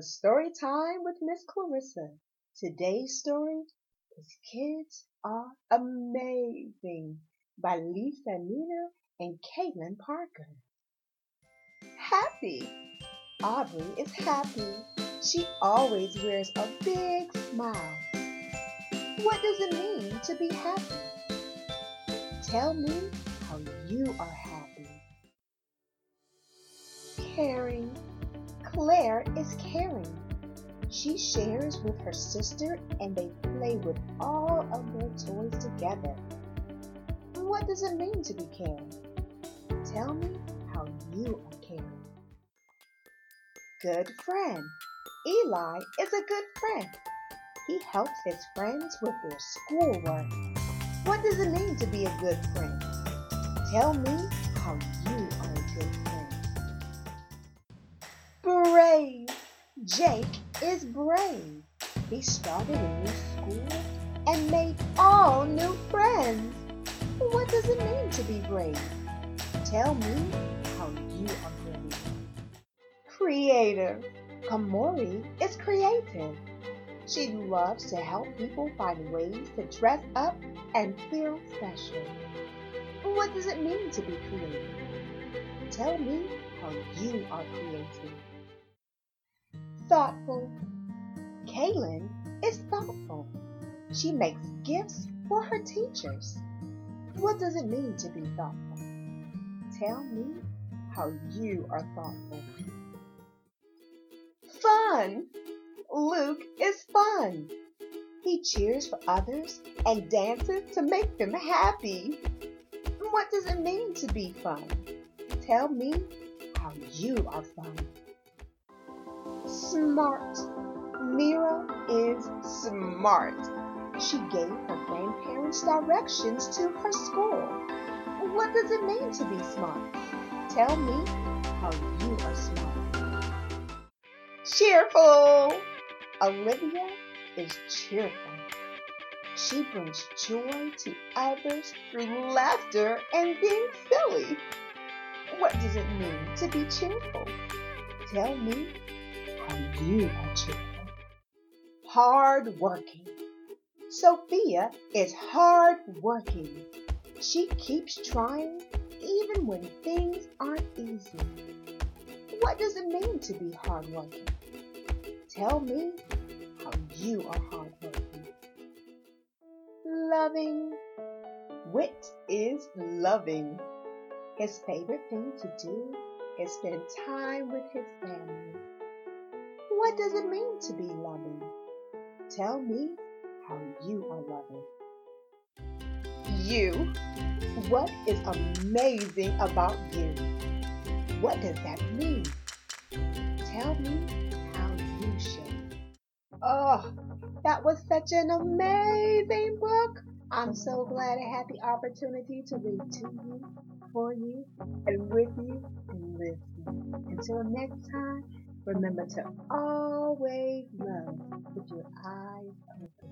Story time with Miss Clarissa. Today's story is Kids Are Amazing by Lisa Nina and Caitlin Parker. Happy. Aubrey is happy. She always wears a big smile. What does it mean to be happy? Tell me how you are happy. Caring. Claire is caring. She shares with her sister and they play with all of their toys together. What does it mean to be caring? Tell me how you are caring. Good friend. Eli is a good friend. He helps his friends with their schoolwork. What does it mean to be a good friend? Tell me how you are a good friend. Jake is brave. He started a new school and made all new friends. What does it mean to be brave? Tell me how you are brave. Creative. Kamori is creative. She loves to help people find ways to dress up and feel special. What does it mean to be creative? Tell me how you are creative. Thoughtful. Kaylin is thoughtful. She makes gifts for her teachers. What does it mean to be thoughtful? Tell me how you are thoughtful. Fun! Luke is fun. He cheers for others and dances to make them happy. What does it mean to be fun? Tell me how you are fun. Smart. Mira is smart. She gave her grandparents directions to her school. What does it mean to be smart? Tell me how you are smart. Cheerful. Olivia is cheerful. She brings joy to others through laughter and being silly. What does it mean to be cheerful? Tell me how you are. Hard working. Sophia is hard working. She keeps trying even when things aren't easy. What does it mean to be hardworking? Tell me how you are hardworking. Loving. Wit is loving. His favorite thing to do is spend time with his family. What does it mean to be loving? Tell me how you are loving. You. What is amazing about you? What does that mean? Tell me how you should. Oh, that was such an amazing book. I'm so glad I had the opportunity to read to you, for you, and with you, and listen. Until next time, Remember to always love with your eyes open.